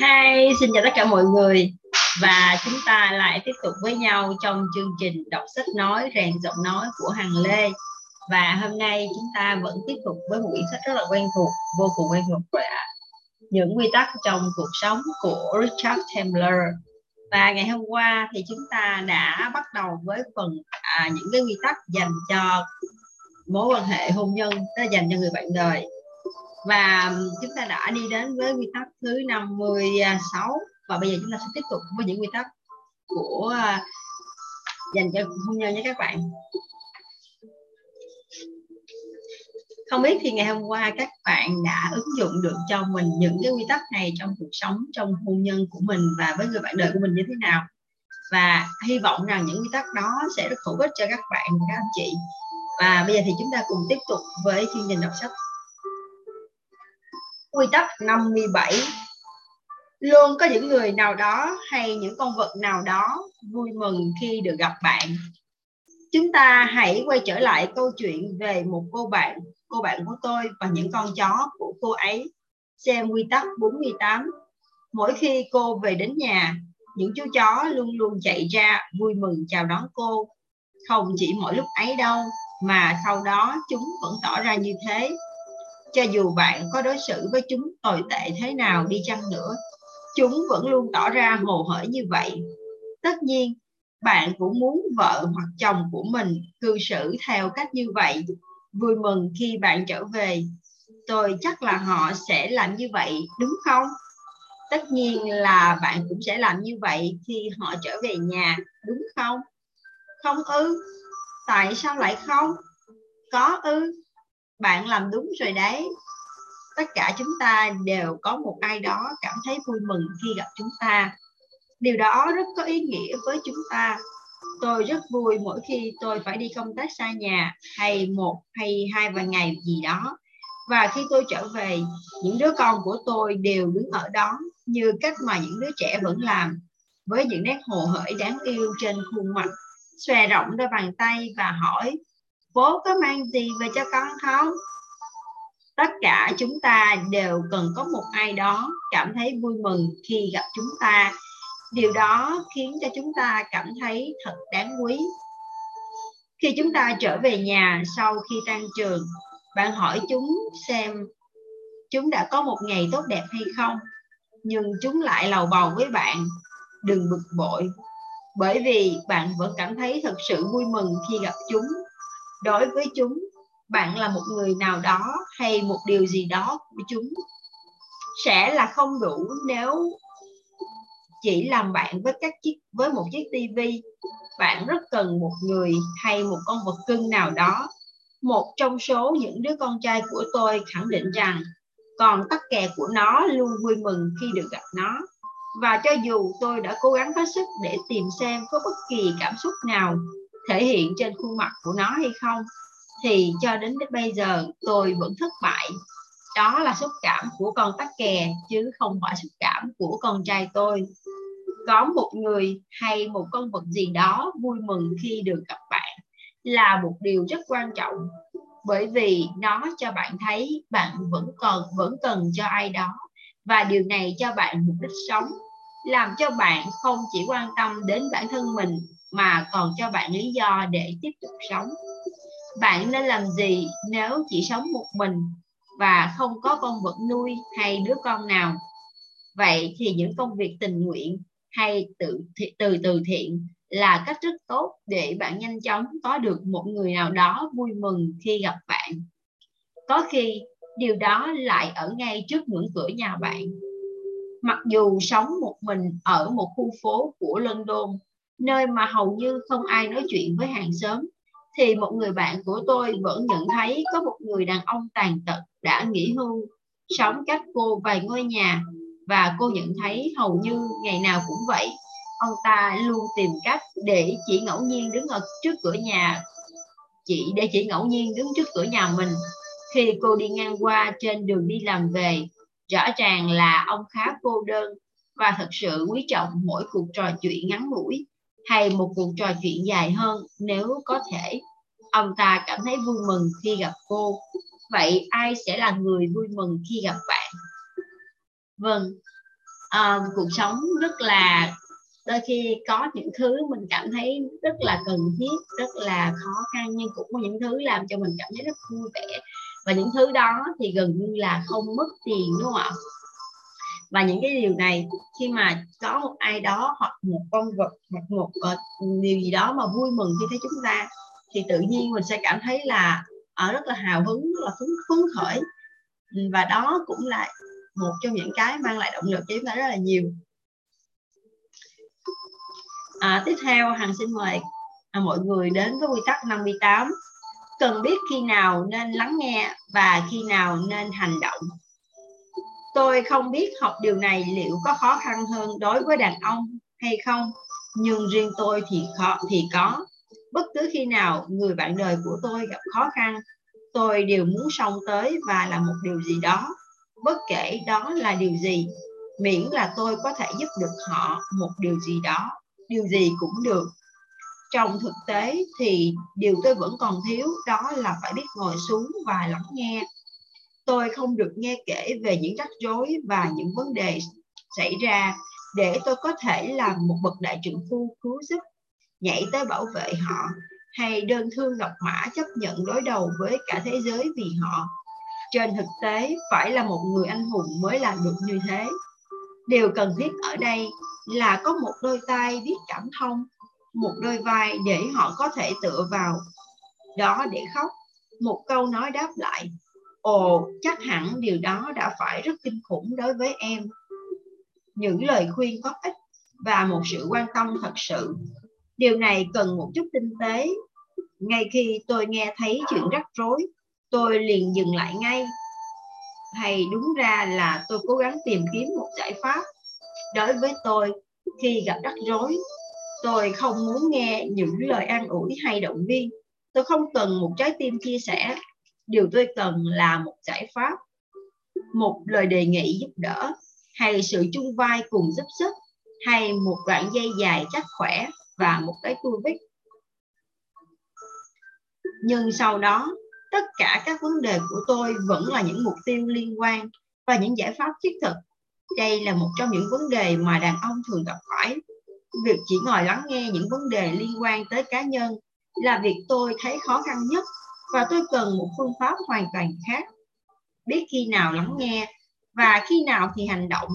Hi, xin chào tất cả mọi người. Và chúng ta lại tiếp tục với nhau trong chương trình đọc sách nói rèn giọng nói của Hằng Lê. Và hôm nay chúng ta vẫn tiếp tục với một quyển sách rất là quen thuộc vô cùng quen thuộc là những quy tắc trong cuộc sống của Richard Templer và ngày hôm qua thì chúng ta đã bắt đầu với phần à, những cái quy tắc dành cho mối quan hệ hôn nhân đó dành cho người bạn đời và chúng ta đã đi đến với quy tắc thứ 56 và bây giờ chúng ta sẽ tiếp tục với những quy tắc của à, dành cho hôn nhân nha các bạn. Không biết thì ngày hôm qua các bạn đã ứng dụng được cho mình những cái quy tắc này trong cuộc sống, trong hôn nhân của mình và với người bạn đời của mình như thế nào? Và hy vọng rằng những quy tắc đó sẽ rất hữu ích cho các bạn, các anh chị. Và bây giờ thì chúng ta cùng tiếp tục với chương trình đọc sách quy tắc 57 luôn có những người nào đó hay những con vật nào đó vui mừng khi được gặp bạn. Chúng ta hãy quay trở lại câu chuyện về một cô bạn cô bạn của tôi và những con chó của cô ấy. Xem quy tắc 48 mỗi khi cô về đến nhà, những chú chó luôn luôn chạy ra vui mừng chào đón cô. Không chỉ mỗi lúc ấy đâu, mà sau đó chúng vẫn tỏ ra như thế cho dù bạn có đối xử với chúng tồi tệ thế nào đi chăng nữa, chúng vẫn luôn tỏ ra hồ hởi như vậy. Tất nhiên, bạn cũng muốn vợ hoặc chồng của mình cư xử theo cách như vậy. Vui mừng khi bạn trở về. Tôi chắc là họ sẽ làm như vậy, đúng không? Tất nhiên là bạn cũng sẽ làm như vậy khi họ trở về nhà, đúng không? Không ư? Tại sao lại không? Có ư? Bạn làm đúng rồi đấy. Tất cả chúng ta đều có một ai đó cảm thấy vui mừng khi gặp chúng ta. Điều đó rất có ý nghĩa với chúng ta. Tôi rất vui mỗi khi tôi phải đi công tác xa nhà hay một hay hai vài ngày gì đó. Và khi tôi trở về, những đứa con của tôi đều đứng ở đó như cách mà những đứa trẻ vẫn làm, với những nét hồ hởi đáng yêu trên khuôn mặt. Xòe rộng đôi bàn tay và hỏi bố có mang gì về cho con không? Tất cả chúng ta đều cần có một ai đó cảm thấy vui mừng khi gặp chúng ta. Điều đó khiến cho chúng ta cảm thấy thật đáng quý. Khi chúng ta trở về nhà sau khi tan trường, bạn hỏi chúng xem chúng đã có một ngày tốt đẹp hay không? Nhưng chúng lại lầu bầu với bạn, đừng bực bội. Bởi vì bạn vẫn cảm thấy thật sự vui mừng khi gặp chúng đối với chúng, bạn là một người nào đó hay một điều gì đó của chúng sẽ là không đủ nếu chỉ làm bạn với các chiếc, với một chiếc tivi bạn rất cần một người hay một con vật cưng nào đó. Một trong số những đứa con trai của tôi khẳng định rằng còn tắc kè của nó luôn vui mừng khi được gặp nó. Và cho dù tôi đã cố gắng hết sức để tìm xem có bất kỳ cảm xúc nào thể hiện trên khuôn mặt của nó hay không. Thì cho đến bây giờ, tôi vẫn thất bại. Đó là xúc cảm của con tắc kè, chứ không phải xúc cảm của con trai tôi. Có một người hay một con vật gì đó vui mừng khi được gặp bạn là một điều rất quan trọng. Bởi vì nó cho bạn thấy bạn vẫn còn, vẫn cần cho ai đó, và điều này cho bạn mục đích sống, làm cho bạn không chỉ quan tâm đến bản thân mình mà còn cho bạn lý do để tiếp tục sống. Bạn nên làm gì nếu chỉ sống một mình và không có con vật nuôi hay đứa con nào? Vậy thì những công việc tình nguyện hay tự từ từ thiện là cách rất tốt để bạn nhanh chóng có được một người nào đó vui mừng khi gặp bạn. Có khi, điều đó lại ở ngay trước ngưỡng cửa nhà bạn. Mặc dù sống một mình ở một khu phố của london nơi mà hầu như không ai nói chuyện với hàng xóm, thì một người bạn của tôi vẫn nhận thấy có một người đàn ông tàn tật đã nghỉ hưu, sống cách cô vài ngôi nhà, và cô nhận thấy hầu như ngày nào cũng vậy, ông ta luôn tìm cách để chỉ ngẫu nhiên đứng ở trước cửa nhà chị để chỉ ngẫu nhiên đứng trước cửa nhà mình. Khi cô đi ngang qua trên đường đi làm về, rõ ràng là ông khá cô đơn, và thật sự quý trọng mỗi cuộc trò chuyện ngắn ngủi hay một cuộc trò chuyện dài hơn nếu có thể. Ông ta cảm thấy vui mừng khi gặp cô. Vậy ai sẽ là người vui mừng khi gặp bạn? Vâng à, cuộc sống rất là đôi khi có những thứ mình cảm thấy rất là cần thiết rất là khó khăn nhưng cũng có những thứ làm cho mình cảm thấy rất vui vẻ. Và những thứ đó thì gần như là không mất tiền đúng không ạ? Và những cái điều này khi mà có một ai đó hoặc một con vật hoặc một uh, điều gì đó mà vui mừng khi thấy chúng ta thì tự nhiên mình sẽ cảm thấy là ở rất là hào hứng rất là phấn phấn khởi. Và đó cũng là một trong những cái mang lại động lực cho chúng ta rất là nhiều. À, tiếp theo hằng xin mời à, mọi người đến với quy tắc 58 cần biết khi nào nên lắng nghe và khi nào nên hành động tôi không biết học điều này liệu có khó khăn hơn đối với đàn ông hay không, nhưng riêng tôi thì khó, thì có. Bất cứ khi nào người bạn đời của tôi gặp khó khăn, tôi đều muốn xông tới và làm một điều gì đó. Bất kể đó là điều gì, miễn là tôi có thể giúp được họ một điều gì đó, điều gì cũng được. Trong thực tế thì điều tôi vẫn còn thiếu đó là phải biết ngồi xuống và lắng nghe tôi không được nghe kể về những rắc rối và những vấn đề xảy ra để tôi có thể làm một bậc đại trưởng phu cứu giúp, nhảy tới bảo vệ họ, hay đơn thương độc mã chấp nhận đối đầu với cả thế giới vì họ. Trên thực tế, phải là một người anh hùng mới làm được như thế. Điều cần thiết ở đây là có một đôi tay biết cảm thông, một đôi vai để họ có thể tựa vào. Đó để khóc, một câu nói đáp lại ồ, chắc hẳn điều đó đã phải rất kinh khủng đối với em. Những lời khuyên có ích và một sự quan tâm thật sự. Điều này cần một chút tinh tế. Ngay khi tôi nghe thấy chuyện rắc rối, tôi liền dừng lại ngay. Hay đúng ra là tôi cố gắng tìm kiếm một giải pháp. Đối với tôi, khi gặp rắc rối, tôi không muốn nghe những lời an ủi hay động viên. Tôi không cần một trái tim chia sẻ điều tôi cần là một giải pháp, một lời đề nghị giúp đỡ, hay sự chung vai cùng giúp sức, hay một đoạn dây dài chắc khỏe và một cái tua vít nhưng sau đó, tất cả các vấn đề của tôi vẫn là những mục tiêu liên quan và những giải pháp thiết thực. Đây là một trong những vấn đề mà đàn ông thường gặp phải. Việc chỉ ngồi lắng nghe những vấn đề liên quan tới cá nhân là việc tôi thấy khó khăn nhất và tôi cần một phương pháp hoàn toàn khác. Biết khi nào lắng nghe và khi nào thì hành động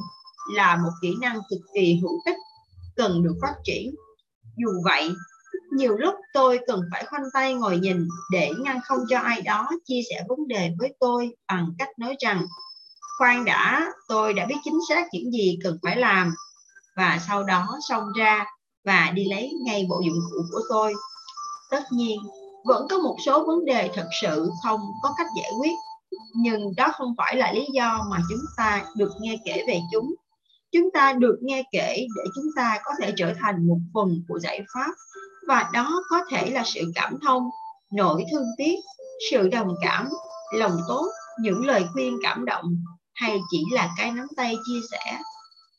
là một kỹ năng cực kỳ hữu ích, cần được phát triển. Dù vậy, nhiều lúc tôi cần phải khoanh tay ngồi nhìn để ngăn không cho ai đó chia sẻ vấn đề với tôi bằng cách nói rằng, khoan đã, tôi đã biết chính xác những gì cần phải làm. Và sau đó xông ra và đi lấy ngay bộ dụng cụ của tôi. Tất nhiên vẫn có một số vấn đề thật sự không có cách giải quyết, nhưng đó không phải là lý do mà chúng ta được nghe kể về chúng. Chúng ta được nghe kể để chúng ta có thể trở thành một phần của giải pháp, và đó có thể là sự cảm thông nỗi thương tiếc, sự đồng cảm, lòng tốt, những lời khuyên cảm động, hay chỉ là cái nắm tay chia sẻ.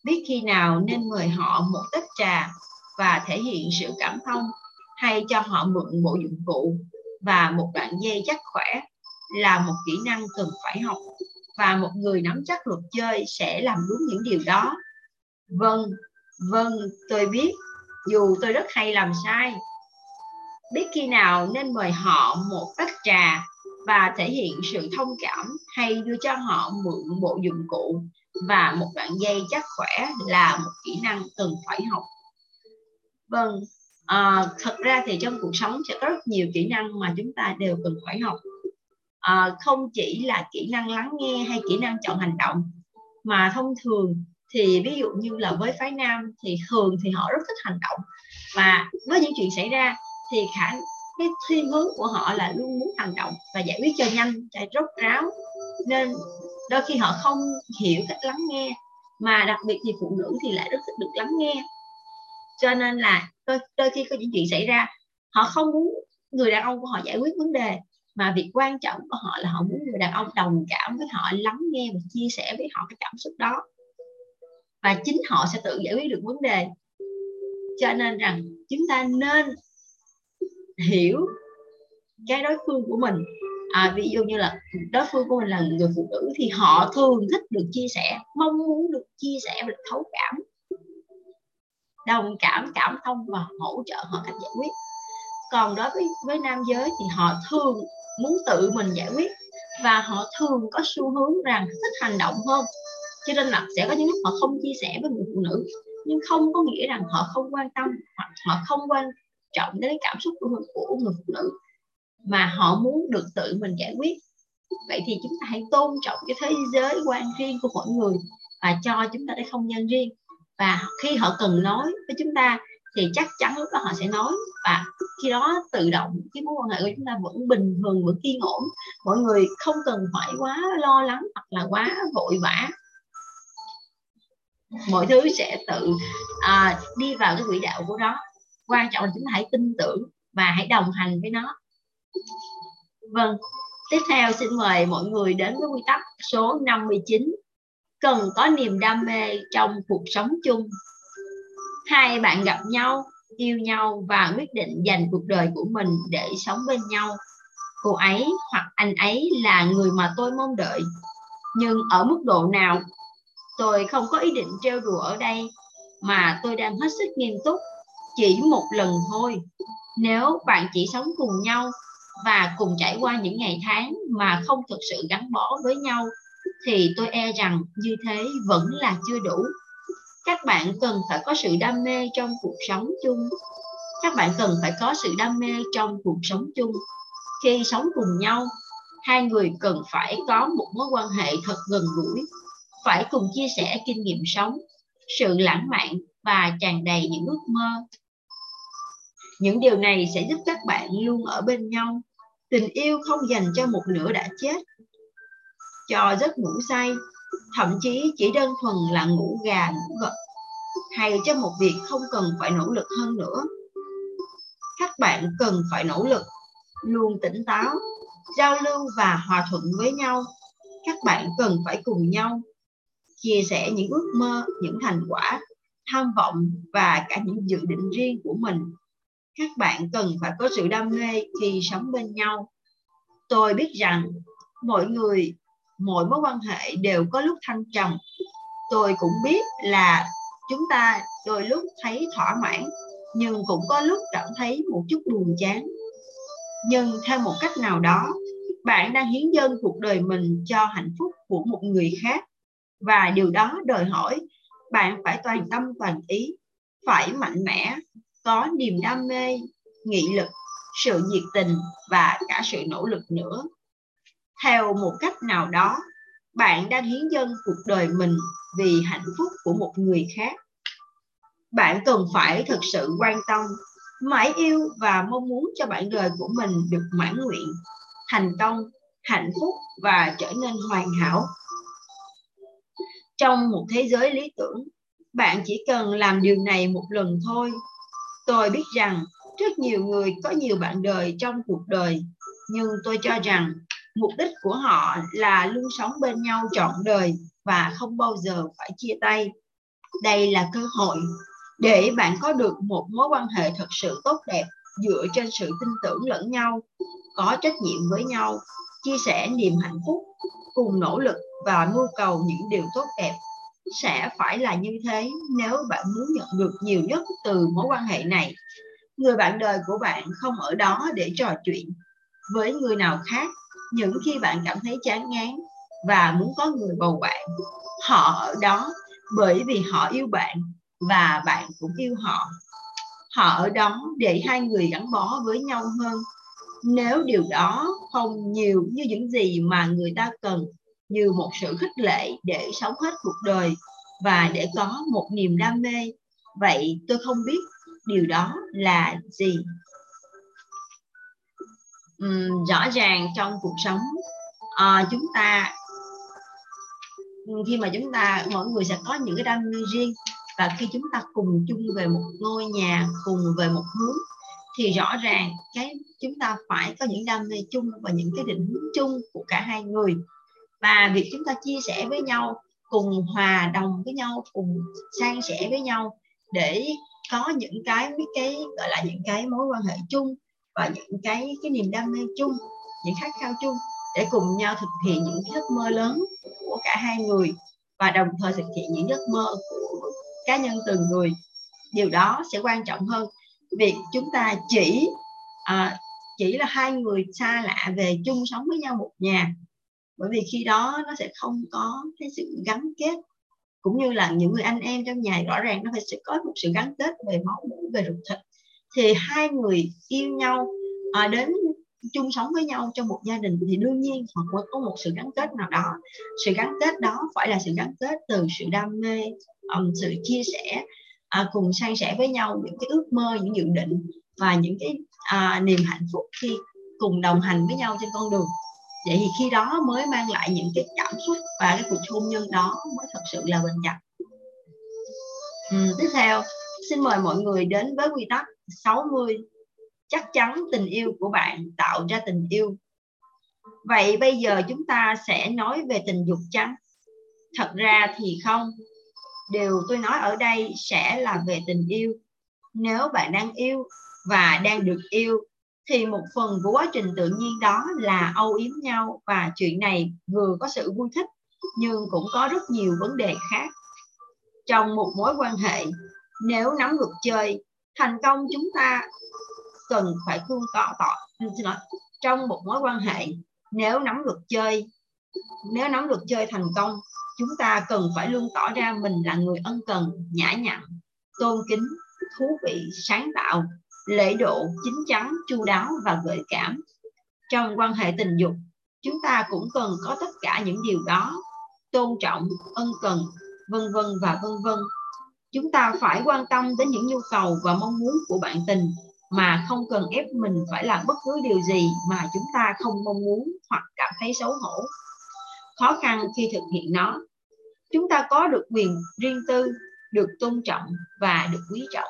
Biết khi nào nên mời họ một tách trà và thể hiện sự cảm thông hay cho họ mượn bộ dụng cụ. Và một đoạn dây chắc khỏe là một kỹ năng cần phải học. Và một người nắm chắc luật chơi sẽ làm đúng những điều đó. Vâng vâng tôi biết. Dù tôi rất hay làm sai. Biết khi nào nên mời họ một tách trà và thể hiện sự thông cảm hay đưa cho họ mượn bộ dụng cụ. Và một đoạn dây chắc khỏe là một kỹ năng cần phải học. Vâng à, thật ra thì trong cuộc sống sẽ có rất nhiều kỹ năng mà chúng ta đều cần phải học. À, không chỉ là kỹ năng lắng nghe hay kỹ năng chọn hành động mà thông thường thì ví dụ như là với phái nam thì thường thì họ rất thích hành động. Và với những chuyện xảy ra thì khả cái thiên hướng của họ là luôn muốn hành động và giải quyết cho nhanh chạy rốt ráo. Nên đôi khi họ không hiểu cách lắng nghe mà đặc biệt thì phụ nữ thì lại rất thích được lắng nghe cho nên là đôi, đôi khi có những chuyện xảy ra họ không muốn người đàn ông của họ giải quyết vấn đề mà việc quan trọng của họ là họ muốn người đàn ông đồng cảm với họ lắng nghe và chia sẻ với họ cái cảm xúc đó. Và chính họ sẽ tự giải quyết được vấn đề. Cho nên rằng chúng ta nên hiểu cái đối phương của mình. À, ví dụ như là đối phương của mình là người phụ nữ thì họ thường thích được chia sẻ mong muốn được chia sẻ và được thấu cảm đồng cảm cảm thông và hỗ trợ họ cách giải quyết. Còn đối với với nam giới thì họ thường muốn tự mình giải quyết và họ thường có xu hướng rằng thích hành động hơn. Cho nên là sẽ có những lúc họ không chia sẻ với người phụ nữ nhưng không có nghĩa rằng họ không quan tâm hoặc họ không quan trọng đến cảm xúc của, của người phụ nữ mà họ muốn được tự mình giải quyết. Vậy thì chúng ta hãy tôn trọng cái thế giới quan riêng của mỗi người và cho chúng ta cái không gian riêng và khi họ cần nói với chúng ta thì chắc chắn lúc đó họ sẽ nói. Và khi đó tự động cái mối quan hệ của chúng ta vẫn bình thường vẫn yên ổn. Mọi người không cần phải quá lo lắng hoặc là quá vội vã. Mọi thứ sẽ tự à, đi vào cái quỹ đạo của nó. Quan trọng là chúng ta hãy tin tưởng và hãy đồng hành với nó. Vâng tiếp theo xin mời mọi người đến với quy tắc số 59 cần có niềm đam mê trong cuộc sống chung. Hai bạn gặp nhau, yêu nhau và quyết định dành cuộc đời của mình để sống bên nhau. Cô ấy hoặc anh ấy là người mà tôi mong đợi. Nhưng ở mức độ nào, tôi không có ý định trêu đùa ở đây, mà tôi đang hết sức nghiêm túc, chỉ một lần thôi. Nếu bạn chỉ sống cùng nhau và cùng trải qua những ngày tháng mà không thực sự gắn bó với nhau thì tôi e rằng như thế vẫn là chưa đủ. Các bạn cần phải có sự đam mê trong cuộc sống chung. Các bạn cần phải có sự đam mê trong cuộc sống chung. Khi sống cùng nhau, hai người cần phải có một mối quan hệ thật gần gũi, phải cùng chia sẻ kinh nghiệm sống, sự lãng mạn và tràn đầy những ước mơ. Những điều này sẽ giúp các bạn luôn ở bên nhau. Tình yêu không dành cho một nửa đã chết cho giấc ngủ say, thậm chí chỉ đơn thuần là ngủ gà, ngủ gật, hay cho một việc không cần phải nỗ lực hơn nữa. Các bạn cần phải nỗ lực, luôn tỉnh táo, giao lưu và hòa thuận với nhau. Các bạn cần phải cùng nhau chia sẻ những ước mơ, những thành quả, tham vọng và cả những dự định riêng của mình. Các bạn cần phải có sự đam mê khi sống bên nhau. Tôi biết rằng mọi người mỗi mối quan hệ đều có lúc thăng trầm. Tôi cũng biết là chúng ta đôi lúc thấy thỏa mãn, nhưng cũng có lúc cảm thấy một chút buồn chán. Nhưng theo một cách nào đó, bạn đang hiến dâng cuộc đời mình cho hạnh phúc của một người khác. Và điều đó đòi hỏi bạn phải toàn tâm toàn ý, phải mạnh mẽ, có niềm đam mê, nghị lực, sự nhiệt tình và cả sự nỗ lực nữa theo một cách nào đó, bạn đang hiến dâng cuộc đời mình vì hạnh phúc của một người khác. Bạn cần phải thực sự quan tâm, mãi yêu và mong muốn cho bạn đời của mình được mãn nguyện, thành công, hạnh phúc và trở nên hoàn hảo. Trong một thế giới lý tưởng, bạn chỉ cần làm điều này một lần thôi. Tôi biết rằng rất nhiều người có nhiều bạn đời trong cuộc đời, nhưng tôi cho rằng mục đích của họ là luôn sống bên nhau trọn đời và không bao giờ phải chia tay. Đây là cơ hội để bạn có được một mối quan hệ thật sự tốt đẹp dựa trên sự tin tưởng lẫn nhau, có trách nhiệm với nhau, chia sẻ niềm hạnh phúc, cùng nỗ lực và mưu cầu những điều tốt đẹp. Sẽ phải là như thế nếu bạn muốn nhận được nhiều nhất từ mối quan hệ này. Người bạn đời của bạn không ở đó để trò chuyện với người nào khác những khi bạn cảm thấy chán ngán và muốn có người bầu bạn, họ ở đó bởi vì họ yêu bạn và bạn cũng yêu họ. Họ ở đó để hai người gắn bó với nhau hơn. Nếu điều đó không nhiều như những gì mà người ta cần, như một sự khích lệ để sống hết cuộc đời và để có một niềm đam mê, vậy tôi không biết điều đó là gì um, rõ ràng trong cuộc sống uh, chúng ta khi mà chúng ta mỗi người sẽ có những cái đam mê riêng và khi chúng ta cùng chung về một ngôi nhà cùng về một hướng thì rõ ràng cái chúng ta phải có những đam mê chung và những cái định hướng chung của cả hai người. Và việc chúng ta chia sẻ với nhau cùng hòa đồng với nhau cùng san sẻ với nhau để có những cái cái gọi là những cái mối quan hệ chung và những cái cái niềm đam mê chung những khát khao chung để cùng nhau thực hiện những giấc mơ lớn của cả hai người và đồng thời thực hiện những giấc mơ của cá nhân từng người. Điều đó sẽ quan trọng hơn. Việc chúng ta chỉ à, chỉ là hai người xa lạ về chung sống với nhau một nhà bởi vì khi đó nó sẽ không có cái sự gắn kết cũng như là những người anh em trong nhà rõ ràng nó phải sẽ có một sự gắn kết về máu mủ về ruột thịt thì hai người yêu nhau à, đến chung sống với nhau trong một gia đình thì đương nhiên họ cũng có một sự gắn kết nào đó. Sự gắn kết đó phải là sự gắn kết từ sự đam mê um, sự chia sẻ à, cùng san sẻ với nhau những cái ước mơ những dự định và những cái à, niềm hạnh phúc khi cùng đồng hành với nhau trên con đường. Vậy thì khi đó mới mang lại những cái cảm xúc và cái cuộc hôn nhân đó mới thật sự là bền chặt. Ừ, tiếp theo xin mời mọi người đến với quy tắc. 60 chắc chắn tình yêu của bạn tạo ra tình yêu. Vậy bây giờ chúng ta sẽ nói về tình dục chăng? Thật ra thì không. Điều tôi nói ở đây sẽ là về tình yêu. Nếu bạn đang yêu và đang được yêu, thì một phần của quá trình tự nhiên đó là âu yếm nhau và chuyện này vừa có sự vui thích, nhưng cũng có rất nhiều vấn đề khác. Trong một mối quan hệ, nếu nắm luật chơi thành công chúng ta cần phải luôn tỏ tỏ xin lỗi. Trong một mối quan hệ, nếu nắm luật chơi, nếu nắm luật chơi thành công, chúng ta cần phải luôn tỏ ra mình là người ân cần, nhã nhặn, tôn kính, thú vị, sáng tạo, lễ độ chính chắn, chu đáo và gợi cảm. Trong quan hệ tình dục, chúng ta cũng cần có tất cả những điều đó, tôn trọng, ân cần, vân vân và vân vân chúng ta phải quan tâm đến những nhu cầu và mong muốn của bạn tình, mà không cần ép mình phải làm bất cứ điều gì mà chúng ta không mong muốn hoặc cảm thấy xấu hổ. Khó khăn khi thực hiện nó. Chúng ta có được quyền riêng tư, được tôn trọng và được quý trọng.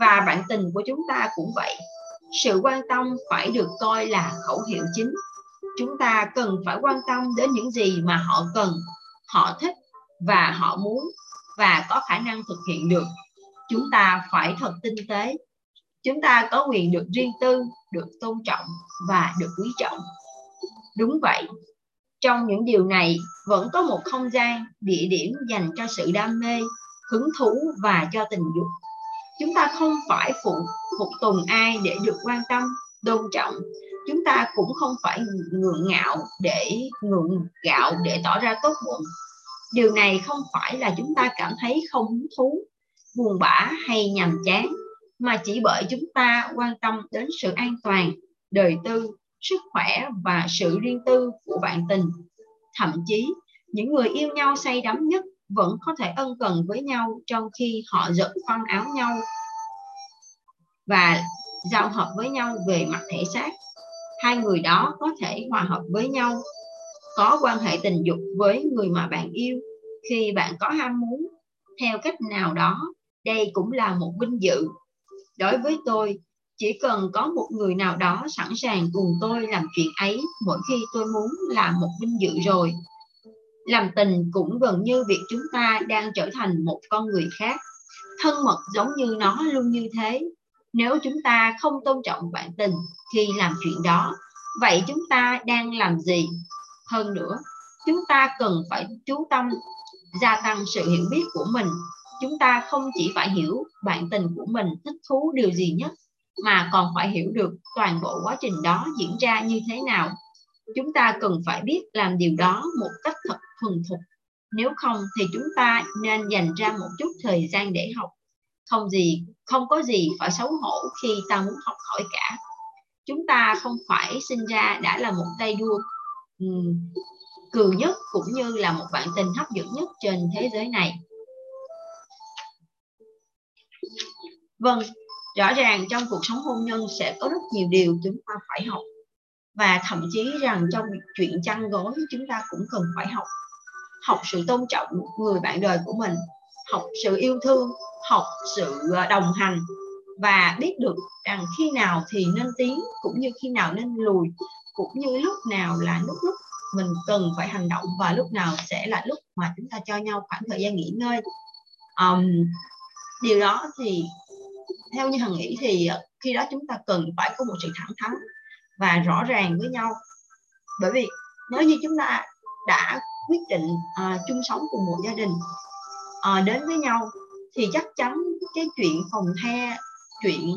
Và bạn tình của chúng ta cũng vậy. Sự quan tâm phải được coi là khẩu hiệu chính. Chúng ta cần phải quan tâm đến những gì mà họ cần, họ thích và họ muốn và có khả năng thực hiện được. Chúng ta phải thật tinh tế. Chúng ta có quyền được riêng tư, được tôn trọng và được quý trọng. Đúng vậy, trong những điều này vẫn có một không gian, địa điểm dành cho sự đam mê, hứng thú và cho tình dục. Chúng ta không phải phụ phục tùng ai để được quan tâm, tôn trọng. Chúng ta cũng không phải ngượng ngạo để ngượng gạo để tỏ ra tốt bụng điều này không phải là chúng ta cảm thấy không hứng thú, buồn bã hay nhàm chán, mà chỉ bởi chúng ta quan tâm đến sự an toàn, đời tư, sức khỏe và sự riêng tư của bạn tình. Thậm chí, những người yêu nhau say đắm nhất vẫn có thể ân cần với nhau trong khi họ giật phân áo nhau và giao hợp với nhau về mặt thể xác. Hai người đó có thể hòa hợp với nhau có quan hệ tình dục với người mà bạn yêu. Khi bạn có ham muốn, theo cách nào đó, đây cũng là một vinh dự. Đối với tôi, chỉ cần có một người nào đó sẵn sàng cùng tôi làm chuyện ấy, mỗi khi tôi muốn là một vinh dự rồi. Làm tình cũng gần như việc chúng ta đang trở thành một con người khác. Thân mật giống như nó luôn như thế. Nếu chúng ta không tôn trọng bạn tình khi làm chuyện đó, vậy chúng ta đang làm gì? Hơn nữa, chúng ta cần phải chú tâm gia tăng sự hiểu biết của mình. Chúng ta không chỉ phải hiểu bạn tình của mình thích thú điều gì nhất, mà còn phải hiểu được toàn bộ quá trình đó diễn ra như thế nào. Chúng ta cần phải biết làm điều đó một cách thật thuần thục. Nếu không thì chúng ta nên dành ra một chút thời gian để học. Không gì, không có gì phải xấu hổ khi ta muốn học hỏi cả. Chúng ta không phải sinh ra đã là một tay đua. Ừ. cường nhất cũng như là một bạn tình hấp dẫn nhất trên thế giới này. Vâng rõ ràng trong cuộc sống hôn nhân sẽ có rất nhiều điều chúng ta phải học. Và thậm chí rằng trong chuyện chăn gối chúng ta cũng cần phải học. Học sự tôn trọng người bạn đời của mình, học sự yêu thương, học sự ờ, đồng hành. Và biết được rằng khi nào thì nên tiến cũng như khi nào nên lùi cũng như lúc nào là lúc lúc mình cần phải hành động và lúc nào sẽ là lúc mà chúng ta cho nhau khoảng thời gian nghỉ ngơi. Um, điều đó thì theo như hằng nghĩ thì khi đó chúng ta cần phải có một sự thẳng thắn và rõ ràng với nhau. Bởi vì nếu như chúng ta đã quyết định uh, chung sống cùng một gia đình uh, đến với nhau thì chắc chắn cái chuyện phòng the chuyện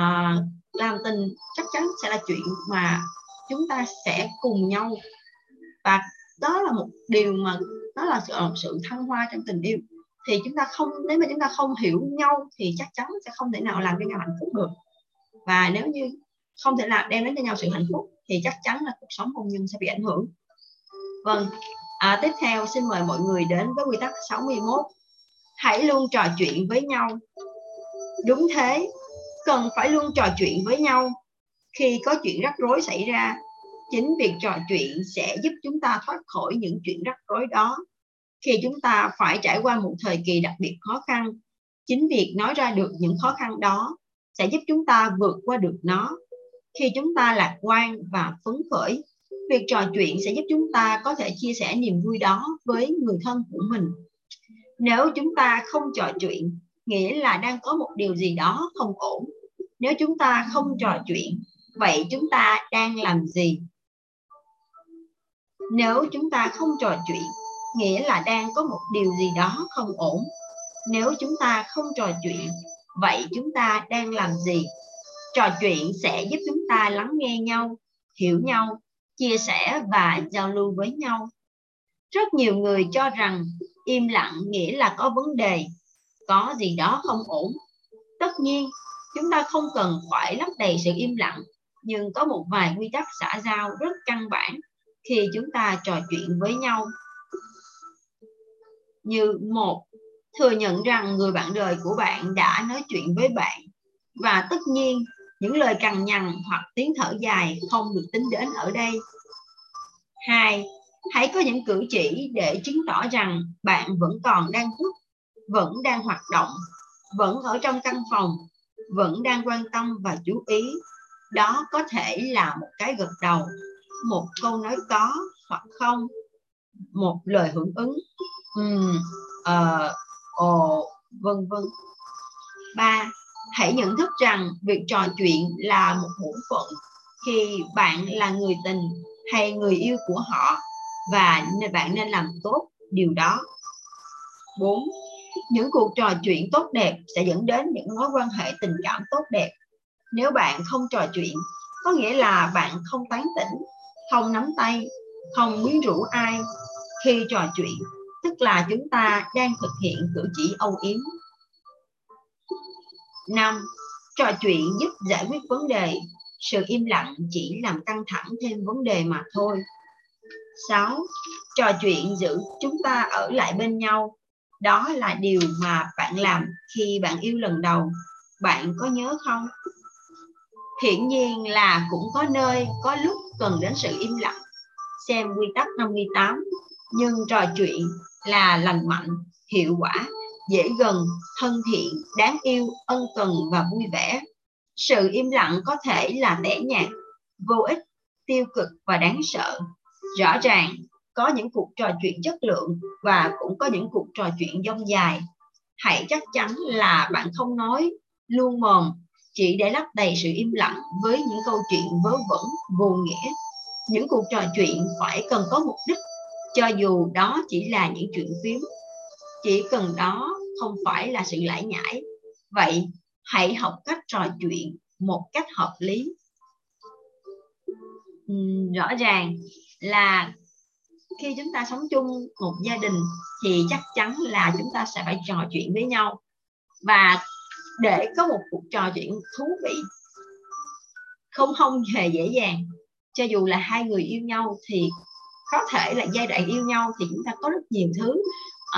uh, làm tình chắc chắn sẽ là chuyện mà chúng ta sẽ cùng nhau. Và đó là một điều mà đó là sự, ờ, sự thăng hoa trong tình yêu. Thì chúng ta không nếu mà chúng ta không hiểu nhau thì chắc chắn sẽ không thể nào làm cho nhau hạnh phúc được. Và nếu như không thể làm đem đến cho nhau sự hạnh phúc thì chắc chắn là cuộc sống hôn nhân sẽ bị ảnh hưởng. Vâng à, tiếp theo xin mời mọi người đến với quy tắc 61 hãy luôn trò chuyện với nhau. Đúng thế cần phải luôn trò chuyện với nhau khi có chuyện rắc rối xảy ra, chính việc trò chuyện sẽ giúp chúng ta thoát khỏi những chuyện rắc rối đó. Khi chúng ta phải trải qua một thời kỳ đặc biệt khó khăn, chính việc nói ra được những khó khăn đó sẽ giúp chúng ta vượt qua được nó. Khi chúng ta lạc quan và phấn khởi, việc trò chuyện sẽ giúp chúng ta có thể chia sẻ niềm vui đó với người thân của mình. Nếu chúng ta không trò chuyện, nghĩa là đang có một điều gì đó không ổn. Nếu chúng ta không trò chuyện vậy chúng ta đang làm gì? Nếu chúng ta không trò chuyện, nghĩa là đang có một điều gì đó không ổn. Nếu chúng ta không trò chuyện, vậy chúng ta đang làm gì? Trò chuyện sẽ giúp chúng ta lắng nghe nhau, hiểu nhau, chia sẻ và giao lưu với nhau. Rất nhiều người cho rằng im lặng nghĩa là có vấn đề, có gì đó không ổn. Tất nhiên, chúng ta không cần phải lấp đầy sự im lặng nhưng có một vài quy tắc xã giao rất căn bản khi chúng ta trò chuyện với nhau. Như một, thừa nhận rằng người bạn đời của bạn đã nói chuyện với bạn và tất nhiên những lời cằn nhằn hoặc tiếng thở dài không được tính đến ở đây. Hai, hãy có những cử chỉ để chứng tỏ rằng bạn vẫn còn đang thức, vẫn đang hoạt động, vẫn ở trong căn phòng, vẫn đang quan tâm và chú ý đó có thể là một cái gật đầu một câu nói có hoặc không một lời hưởng ứng ừ, ờ, ồ vân vân ba hãy nhận thức rằng việc trò chuyện là một bổn phận khi bạn là người tình hay người yêu của họ và bạn nên làm tốt điều đó 4. Những cuộc trò chuyện tốt đẹp sẽ dẫn đến những mối quan hệ tình cảm tốt đẹp. Nếu bạn không trò chuyện, có nghĩa là bạn không tán tỉnh, không nắm tay, không quyến rũ ai. Khi trò chuyện, tức là chúng ta đang thực hiện cử chỉ âu yếm. 5. Trò chuyện giúp giải quyết vấn đề. Sự im lặng chỉ làm căng thẳng thêm vấn đề mà thôi. 6. Trò chuyện giữ chúng ta ở lại bên nhau. Đó là điều mà bạn làm khi bạn yêu lần đầu. Bạn có nhớ không? Hiển nhiên là cũng có nơi, có lúc cần đến sự im lặng. Xem quy tắc 58. Nhưng trò chuyện là lành mạnh, hiệu quả, dễ gần, thân thiện, đáng yêu, ân cần và vui vẻ. Sự im lặng có thể là tẻ nhạt, vô ích, tiêu cực và đáng sợ rõ ràng có những cuộc trò chuyện chất lượng và cũng có những cuộc trò chuyện dông dài hãy chắc chắn là bạn không nói luôn mồm chỉ để lấp đầy sự im lặng với những câu chuyện vớ vẩn, vô nghĩa. Những cuộc trò chuyện phải cần có mục đích, cho dù đó chỉ là những chuyện phiếm chỉ cần đó không phải là sự lải nhải vậy, hãy học cách trò chuyện một cách hợp lý. Rõ ràng là khi chúng ta sống chung một gia đình thì chắc chắn là chúng ta sẽ phải trò chuyện với nhau. Và để có một cuộc trò chuyện thú vị. Không không hề dễ dàng. Cho dù là hai người yêu nhau thì có thể là giai đoạn yêu nhau thì chúng ta có rất nhiều thứ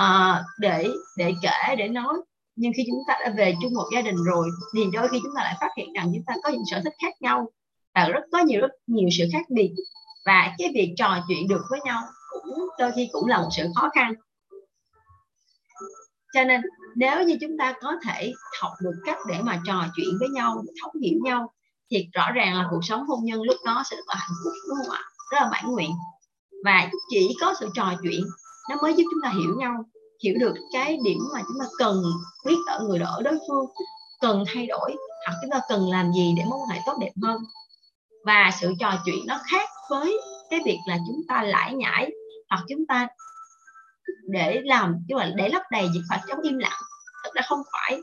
uh, để để kể để nói. Nhưng khi chúng ta đã về chung một gia đình rồi thì đôi khi chúng ta lại phát hiện rằng chúng ta có những sở thích khác nhau và rất có nhiều rất nhiều sự khác biệt. Và cái việc trò chuyện được với nhau cũng đôi khi cũng là một sự khó khăn cho nên nếu như chúng ta có thể học được cách để mà trò chuyện với nhau, thấu hiểu nhau, thì rõ ràng là cuộc sống hôn nhân lúc đó sẽ rất là hạnh phúc, đúng không ạ? Rất là mãn nguyện. Và chỉ có sự trò chuyện nó mới giúp chúng ta hiểu nhau, hiểu được cái điểm mà chúng ta cần biết ở người đỡ đối phương cần thay đổi, hoặc chúng ta cần làm gì để mối quan hệ tốt đẹp hơn. Và sự trò chuyện nó khác với cái việc là chúng ta lải nhải, hoặc chúng ta để làm chứ mà để lấp đầy việc phật chống im lặng. Thật ra không phải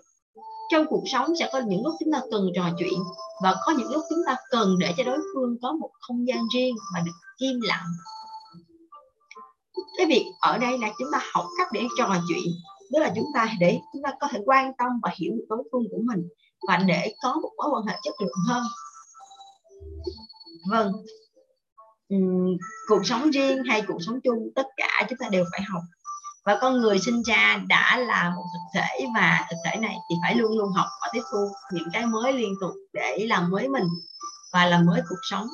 trong cuộc sống sẽ có những lúc chúng ta cần trò chuyện và có những lúc chúng ta cần để cho đối phương có một không gian riêng mà được im lặng. Cái việc ở đây là chúng ta học cách để trò chuyện đó là chúng ta để chúng ta có thể quan tâm và hiểu được đối phương của mình và để có một mối quan hệ chất lượng hơn. Vâng. Uhm, cuộc sống riêng hay cuộc sống chung tất cả chúng ta đều phải học và con người sinh ra đã là một thực thể và thực thể này thì phải luôn luôn học và tiếp thu những cái mới liên tục để làm mới mình và làm mới cuộc sống.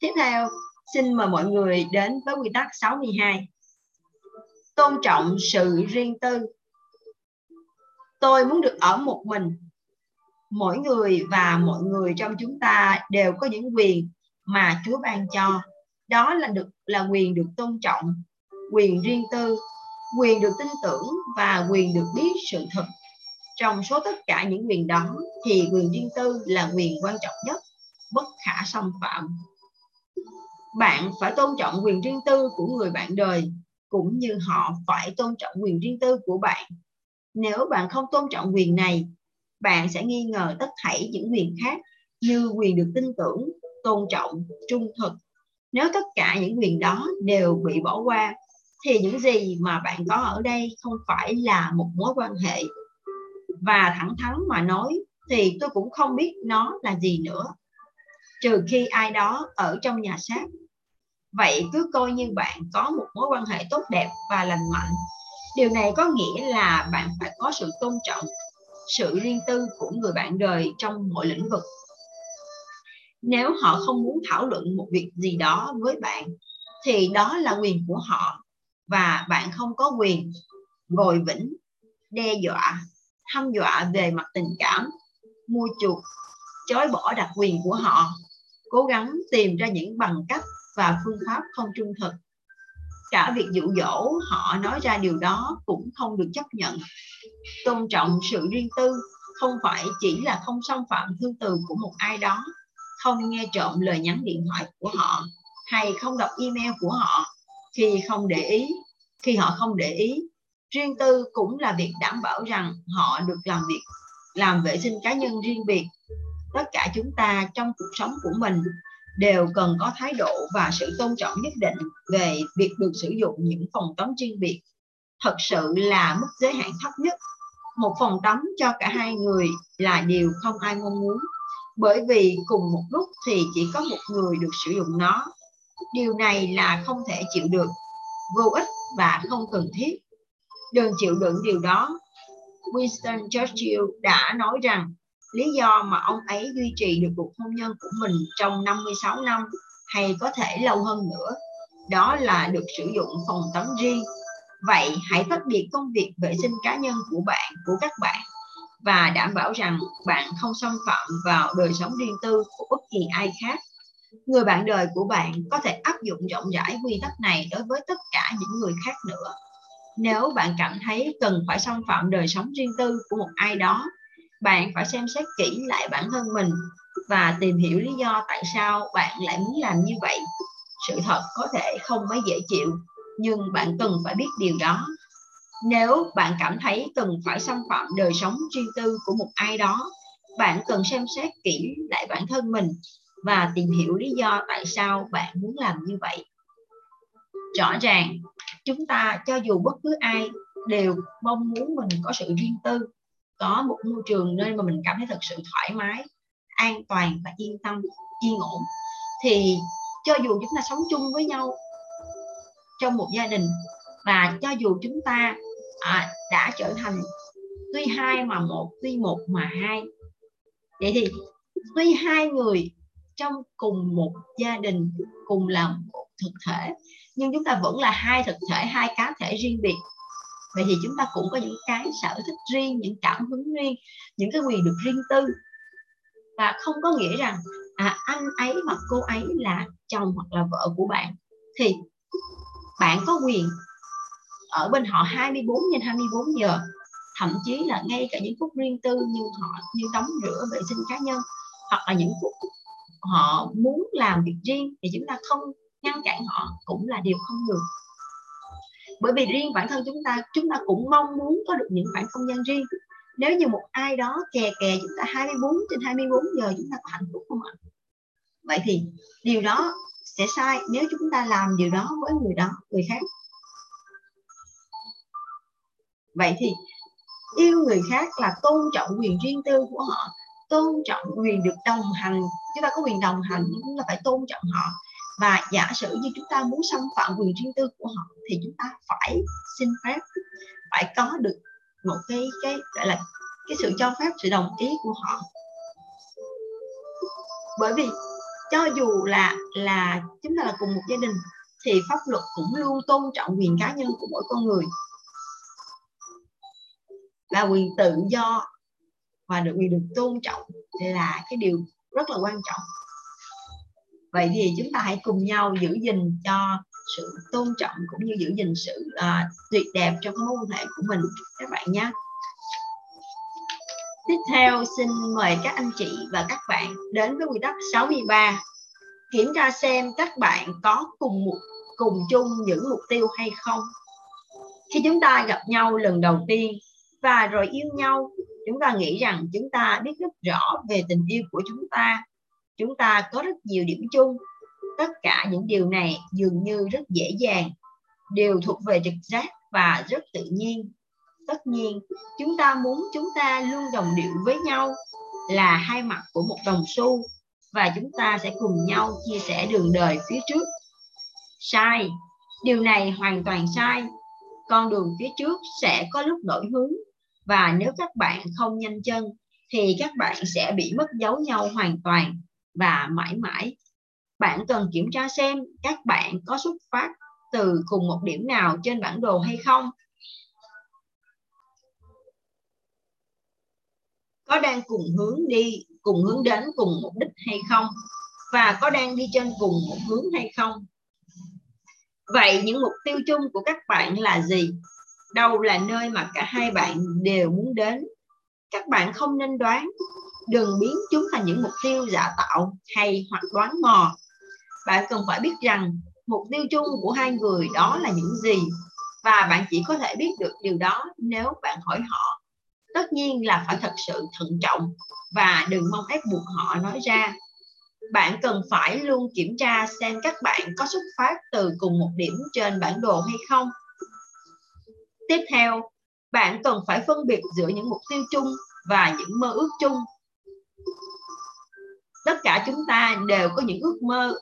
Tiếp theo, xin mời mọi người đến với quy tắc 62 tôn trọng sự riêng tư. Tôi muốn được ở một mình. Mỗi người và mọi người trong chúng ta đều có những quyền mà Chúa ban cho đó là được, là quyền được tôn trọng, quyền riêng tư, quyền được tin tưởng và quyền được biết sự thật. Trong số tất cả những quyền đó thì quyền riêng tư là quyền quan trọng nhất, bất khả xâm phạm. Bạn phải tôn trọng quyền riêng tư của người bạn đời, cũng như họ phải tôn trọng quyền riêng tư của bạn. Nếu bạn không tôn trọng quyền này, bạn sẽ nghi ngờ tất thảy những quyền khác như quyền được tin tưởng, tôn trọng, trung thực nếu tất cả những quyền đó đều bị bỏ qua, thì những gì mà bạn có ở đây không phải là một mối quan hệ. Và thẳng thắn mà nói, thì tôi cũng không biết nó là gì nữa. Trừ khi ai đó ở trong nhà xác. Vậy cứ coi như bạn có một mối quan hệ tốt đẹp và lành mạnh. Điều này có nghĩa là bạn phải có sự tôn trọng, sự riêng tư của người bạn đời trong mọi lĩnh vực nếu họ không muốn thảo luận một việc gì đó với bạn, thì đó là quyền của họ và bạn không có quyền ngồi vĩnh, đe dọa, hăm dọa về mặt tình cảm, mua chuộc, chối bỏ đặc quyền của họ, cố gắng tìm ra những bằng cách và phương pháp không trung thực. Cả việc dụ dỗ họ nói ra điều đó cũng không được chấp nhận. Tôn trọng sự riêng tư không phải chỉ là không xâm phạm thư từ của một ai đó không nghe trộm lời nhắn điện thoại của họ, hay không đọc email của họ khi không để ý. Khi họ không để ý, riêng tư cũng là việc đảm bảo rằng họ được làm việc, làm vệ sinh cá nhân riêng biệt. Tất cả chúng ta trong cuộc sống của mình đều cần có thái độ và sự tôn trọng nhất định về việc được sử dụng những phòng tắm riêng biệt. Thật sự là mức giới hạn thấp nhất. Một phòng tắm cho cả hai người là điều không ai mong muốn bởi vì cùng một lúc thì chỉ có một người được sử dụng nó. Điều này là không thể chịu được, vô ích và không cần thiết. Đừng chịu đựng điều đó. Winston Churchill đã nói rằng, lý do mà ông ấy duy trì được cuộc hôn nhân của mình trong 56 năm hay có thể lâu hơn nữa, đó là được sử dụng phòng tắm riêng. Vậy hãy tách biệt công việc vệ sinh cá nhân của bạn, của các bạn và đảm bảo rằng bạn không xâm phạm vào đời sống riêng tư của bất kỳ ai khác. Người bạn đời của bạn có thể áp dụng rộng rãi quy tắc này đối với tất cả những người khác nữa. Nếu bạn cảm thấy cần phải xâm phạm đời sống riêng tư của một ai đó, bạn phải xem xét kỹ lại bản thân mình và tìm hiểu lý do tại sao bạn lại muốn làm như vậy. Sự thật có thể không mấy dễ chịu, nhưng bạn cần phải biết điều đó nếu bạn cảm thấy cần phải xâm phạm đời sống riêng tư của một ai đó, bạn cần xem xét kỹ lại bản thân mình và tìm hiểu lý do tại sao bạn muốn làm như vậy. Rõ ràng, chúng ta cho dù bất cứ ai đều mong muốn mình có sự riêng tư, có một môi trường nơi mà mình cảm thấy thật sự thoải mái, an toàn và yên tâm, yên ổn, thì cho dù chúng ta sống chung với nhau trong một gia đình và cho dù chúng ta à, đã trở thành tuy hai mà một tuy một mà hai. Vậy thì tuy hai người trong cùng một gia đình cùng là một thực thể nhưng chúng ta vẫn là hai thực thể hai cá thể riêng biệt. Vậy thì chúng ta cũng có những cái sở thích riêng những cảm hứng riêng những cái quyền được riêng tư. Và không có nghĩa rằng à, anh ấy hoặc cô ấy là chồng hoặc là vợ của bạn. Thì bạn có quyền ở bên họ 24 trên 24 giờ, thậm chí là ngay cả những phút riêng tư như họ, như tắm rửa vệ sinh cá nhân, hoặc là những phút họ muốn làm việc riêng thì chúng ta không ngăn cản họ, cũng là điều không được. Bởi vì riêng bản thân chúng ta chúng ta cũng mong muốn có được những khoảng không gian riêng. Nếu như một ai đó kè kè chúng ta 24 trên 24 giờ, chúng ta có hạnh phúc không ạ? Vậy thì điều đó sẽ sai nếu chúng ta làm điều đó với người đó, người khác vậy thì yêu người khác là tôn trọng quyền riêng tư của họ, tôn trọng quyền được đồng hành. Chúng ta có quyền đồng hành nhưng chúng ta phải tôn trọng họ. Và giả sử như chúng ta muốn xâm phạm quyền riêng tư của họ thì chúng ta phải xin phép, phải có được một cái cái, gọi là cái sự cho phép, sự đồng ý của họ. Bởi vì cho dù là là chúng ta là cùng một gia đình thì pháp luật cũng luôn tôn trọng quyền cá nhân của mỗi con người là quyền tự do và được quyền được tôn trọng là cái điều rất là quan trọng. Vậy thì chúng ta hãy cùng nhau giữ gìn cho sự tôn trọng cũng như giữ gìn sự uh, tuyệt đẹp trong mối quan hệ của mình. Các bạn nhé. Tiếp theo xin mời các anh chị và các bạn đến với quy tắc 63 kiểm tra xem các bạn có cùng một cùng chung những mục tiêu hay không. Khi chúng ta gặp nhau lần đầu tiên và rồi yêu nhau. Chúng ta nghĩ rằng chúng ta biết rất rõ về tình yêu của chúng ta. Chúng ta có rất nhiều điểm chung. Tất cả những điều này dường như rất dễ dàng, đều thuộc về trực giác và rất tự nhiên. Tất nhiên, chúng ta muốn chúng ta luôn đồng điệu với nhau là hai mặt của một đồng xu và chúng ta sẽ cùng nhau chia sẻ đường đời phía trước. Sai, điều này hoàn toàn sai. Con đường phía trước sẽ có lúc đổi hướng và nếu các bạn không nhanh chân, thì các bạn sẽ bị mất dấu nhau hoàn toàn. Và mãi mãi, bạn cần kiểm tra xem các bạn có xuất phát từ cùng một điểm nào trên bản đồ hay không. Có đang cùng hướng đi, cùng hướng đến cùng mục đích hay không? Và có đang đi trên cùng một hướng hay không? Vậy những mục tiêu chung của các bạn là gì? Đâu là nơi mà cả hai bạn đều muốn đến. Các bạn không nên đoán đừng biến chúng thành những mục tiêu giả tạo hay hoặc đoán mò. Bạn cần phải biết rằng mục tiêu chung của hai người đó là những gì và bạn chỉ có thể biết được điều đó nếu bạn hỏi họ. Tất nhiên là phải thật sự thận trọng và đừng mong ép buộc họ nói ra. Bạn cần phải luôn kiểm tra xem các bạn có xuất phát từ cùng một điểm trên bản đồ hay không tiếp theo, bạn cần phải phân biệt giữa những mục tiêu chung và những mơ ước chung. Tất cả chúng ta đều có những ước mơ.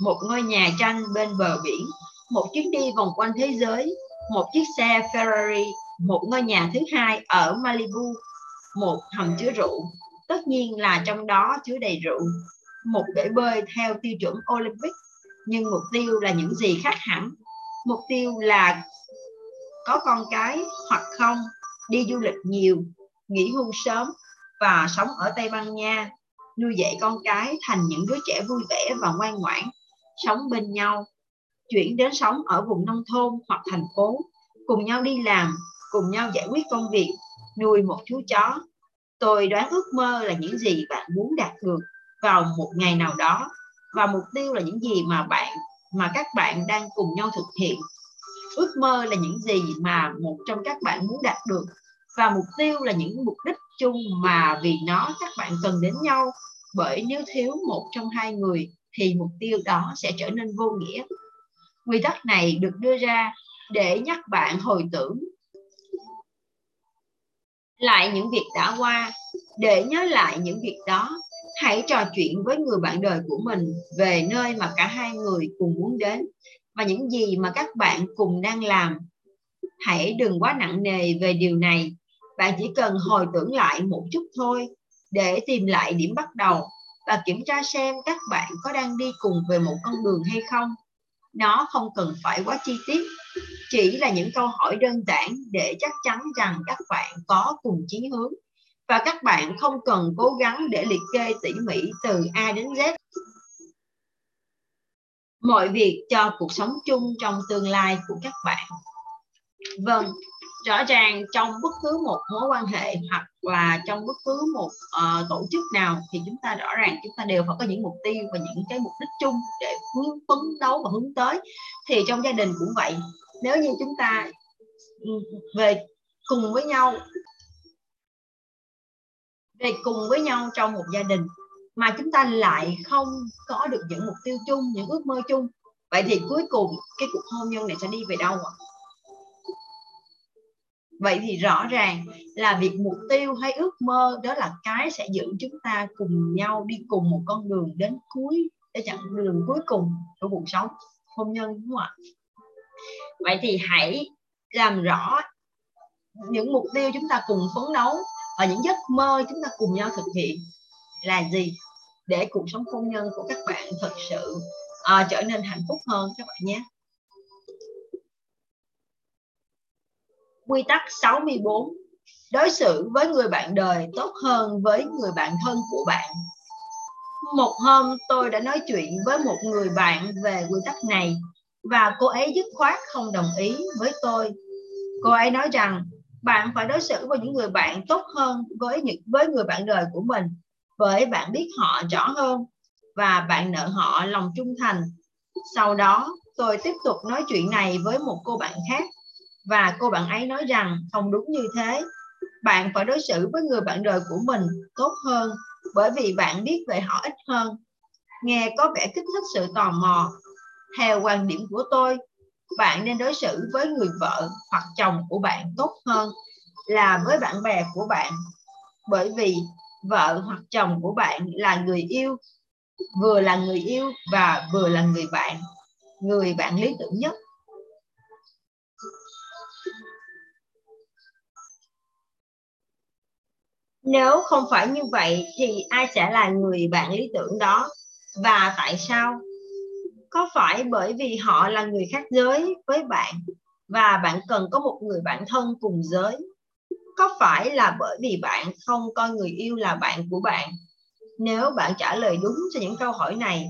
Một ngôi nhà tranh bên bờ biển, một chuyến đi vòng quanh thế giới, một chiếc xe ferrari, một ngôi nhà thứ hai ở malibu, một hầm chứa rượu. Tất nhiên là trong đó chứa đầy rượu. Một bể bơi theo tiêu chuẩn olympic, nhưng mục tiêu là những gì khác hẳn. Mục tiêu là có con cái hoặc không, đi du lịch nhiều, nghỉ hưu sớm và sống ở tây ban nha, nuôi dạy con cái thành những đứa trẻ vui vẻ và ngoan ngoãn, sống bên nhau, chuyển đến sống ở vùng nông thôn hoặc thành phố, cùng nhau đi làm, cùng nhau giải quyết công việc, nuôi một chú chó. Tôi đoán ước mơ là những gì bạn muốn đạt được vào một ngày nào đó, và mục tiêu là những gì mà bạn, mà các bạn đang cùng nhau thực hiện ước mơ là những gì mà một trong các bạn muốn đạt được. Và mục tiêu là những mục đích chung mà vì nó các bạn cần đến nhau. Bởi nếu thiếu một trong hai người, thì mục tiêu đó sẽ trở nên vô nghĩa. Quy tắc này được đưa ra để nhắc bạn hồi tưởng lại những việc đã qua. Để nhớ lại những việc đó, hãy trò chuyện với người bạn đời của mình về nơi mà cả hai người cùng muốn đến và những gì mà các bạn cùng đang làm, hãy đừng quá nặng nề về điều này. Bạn chỉ cần hồi tưởng lại một chút thôi để tìm lại điểm bắt đầu và kiểm tra xem các bạn có đang đi cùng về một con đường hay không. Nó không cần phải quá chi tiết, chỉ là những câu hỏi đơn giản để chắc chắn rằng các bạn có cùng chí hướng. Và các bạn không cần cố gắng để liệt kê tỉ mỉ từ A đến Z mọi việc cho cuộc sống chung trong tương lai của các bạn. Vâng rõ ràng trong bất cứ một mối quan hệ hoặc là trong bất cứ một uh, tổ chức nào thì chúng ta rõ ràng chúng ta đều phải có những mục tiêu và những cái mục đích chung để hướng phấn đấu và hướng tới. Thì trong gia đình cũng vậy. Nếu như chúng ta ừ, về cùng với nhau về cùng với nhau trong một gia đình mà chúng ta lại không có được những mục tiêu chung, những ước mơ chung. Vậy thì cuối cùng, cái cuộc hôn nhân này sẽ đi về đâu ạ? Vậy thì rõ ràng là việc mục tiêu hay ước mơ đó là cái sẽ giữ chúng ta cùng nhau đi cùng một con đường đến cuối, để chặng đường cuối cùng của cuộc sống, hôn nhân, đúng không ạ? Vậy thì hãy làm rõ những mục tiêu chúng ta cùng phấn đấu và những giấc mơ chúng ta cùng nhau thực hiện là gì? Để cuộc sống hôn nhân của các bạn thật sự uh, trở nên hạnh phúc hơn các bạn nhé. Quy tắc 64 Đối xử với người bạn đời tốt hơn với người bạn thân của bạn. Một hôm tôi đã nói chuyện với một người bạn về quy tắc này và cô ấy dứt khoát không đồng ý với tôi. Cô ấy nói rằng bạn phải đối xử với những người bạn tốt hơn với những với người bạn đời của mình với bạn biết họ rõ hơn và bạn nợ họ lòng trung thành. Sau đó, tôi tiếp tục nói chuyện này với một cô bạn khác và cô bạn ấy nói rằng không đúng như thế. Bạn phải đối xử với người bạn đời của mình tốt hơn bởi vì bạn biết về họ ít hơn. Nghe có vẻ kích thích sự tò mò. Theo quan điểm của tôi, bạn nên đối xử với người vợ hoặc chồng của bạn tốt hơn là với bạn bè của bạn bởi vì vợ hoặc chồng của bạn là người yêu, vừa là người yêu và vừa là người bạn người bạn lý tưởng nhất. Nếu không phải như vậy thì ai sẽ là người bạn lý tưởng đó và tại sao? Có phải bởi vì họ là người khác giới với bạn và bạn cần có một người bạn thân cùng giới? Có phải là bởi vì bạn không coi người yêu là bạn của bạn? Nếu bạn trả lời đúng cho những câu hỏi này,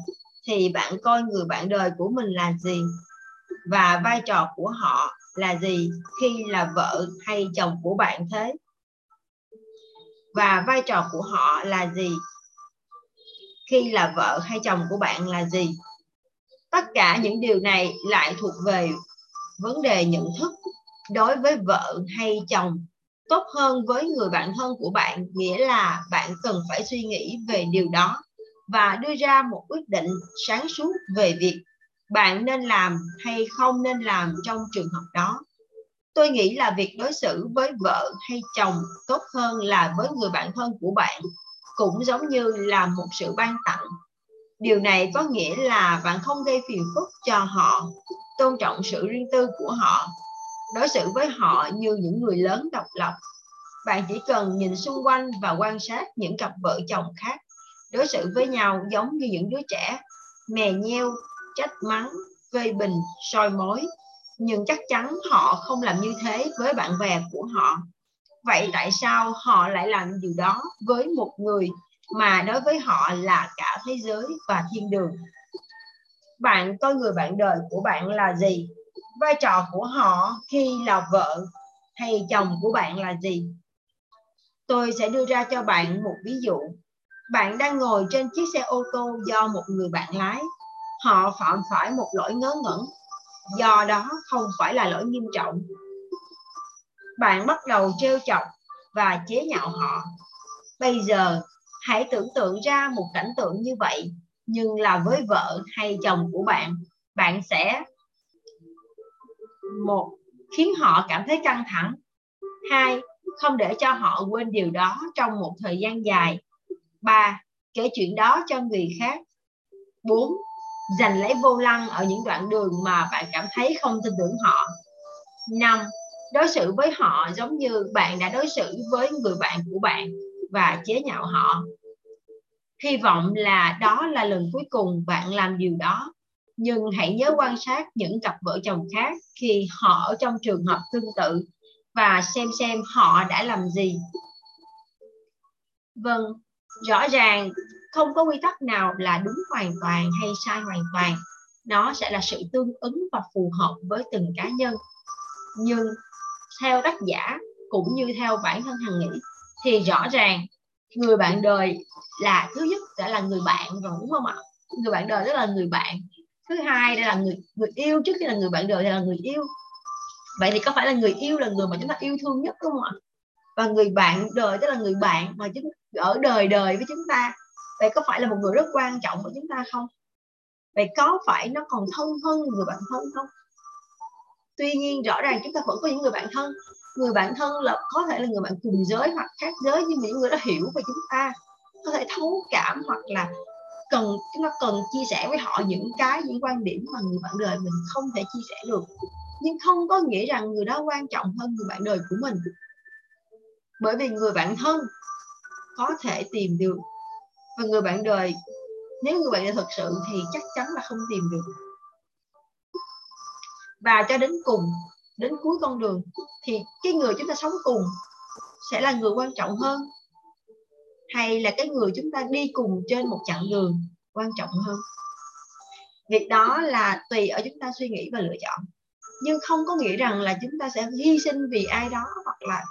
thì bạn coi người bạn đời của mình là gì? Và vai trò của họ là gì khi là vợ hay chồng của bạn thế? Và vai trò của họ là gì khi là vợ hay chồng của bạn là gì? Tất cả những điều này lại thuộc về vấn đề nhận thức đối với vợ hay chồng tốt hơn với người bạn thân của bạn nghĩa là bạn cần phải suy nghĩ về điều đó và đưa ra một quyết định sáng suốt về việc bạn nên làm hay không nên làm trong trường hợp đó. Tôi nghĩ là việc đối xử với vợ hay chồng tốt hơn là với người bạn thân của bạn cũng giống như là một sự ban tặng. Điều này có nghĩa là bạn không gây phiền phức cho họ, tôn trọng sự riêng tư của họ đối xử với họ như những người lớn độc lập. Bạn chỉ cần nhìn xung quanh và quan sát những cặp vợ chồng khác. Đối xử với nhau giống như những đứa trẻ, mè nheo, trách mắng, phê bình, soi mối nhưng chắc chắn họ không làm như thế với bạn bè của họ. Vậy tại sao họ lại làm điều đó với một người mà đối với họ là cả thế giới và thiên đường? Bạn coi người bạn đời của bạn là gì? Vai trò của họ khi là vợ hay chồng của bạn là gì? Tôi sẽ đưa ra cho bạn một ví dụ. Bạn đang ngồi trên chiếc xe ô tô do một người bạn lái. Họ phạm phải một lỗi ngớ ngẩn. Do đó không phải là lỗi nghiêm trọng. Bạn bắt đầu trêu chọc và chế nhạo họ. Bây giờ, hãy tưởng tượng ra một cảnh tượng như vậy, nhưng là với vợ hay chồng của bạn bạn sẽ một, khiến họ cảm thấy căng thẳng. Hai, không để cho họ quên điều đó trong một thời gian dài. Ba, kể chuyện đó cho người khác. Bốn, giành lấy vô lăng ở những đoạn đường mà bạn cảm thấy không tin tưởng họ. Năm, đối xử với họ giống như bạn đã đối xử với người bạn của bạn và chế nhạo họ. Hy vọng là đó là lần cuối cùng bạn làm điều đó nhưng hãy nhớ quan sát những cặp vợ chồng khác khi họ ở trong trường hợp tương tự và xem xem họ đã làm gì. Vâng rõ ràng không có quy tắc nào là đúng hoàn toàn hay sai hoàn toàn. Nó sẽ là sự tương ứng và phù hợp với từng cá nhân. Nhưng theo tác giả cũng như theo bản thân hằng nghĩ thì rõ ràng người bạn đời là, thứ nhất sẽ là người bạn rồi, đúng không ạ? Người bạn đời đó là người bạn thứ hai đây là người người yêu, trước khi là người bạn đời đây là người yêu. Vậy thì có phải là người yêu là người mà chúng ta yêu thương nhất đúng không ạ? Và người bạn đời tức là người bạn mà chúng, ở đời đời với chúng ta, vậy có phải là một người rất quan trọng của chúng ta không? Vậy có phải nó còn thân hơn người bạn thân không? Tuy nhiên, rõ ràng chúng ta vẫn có những người bạn thân. Người bạn thân là, có thể là người bạn cùng giới hoặc khác giới, nhưng những người đó hiểu về chúng ta, có thể thấu cảm hoặc là cần, chúng ta cần chia sẻ với họ những cái, những quan điểm mà người bạn đời mình không thể chia sẻ được. Nhưng không có nghĩa rằng người đó quan trọng hơn người bạn đời của mình. Bởi vì người bạn thân có thể tìm được. Và người bạn đời, nếu người bạn đời thật sự thì chắc chắn là không tìm được. Và cho đến cùng, đến cuối con đường, thì cái người chúng ta sống cùng sẽ là người quan trọng hơn hay là cái người chúng ta đi cùng trên một chặng đường quan trọng hơn? Việc đó là tùy ở chúng ta suy nghĩ và lựa chọn. Nhưng không có nghĩa rằng là chúng ta sẽ hy sinh vì ai đó hoặc là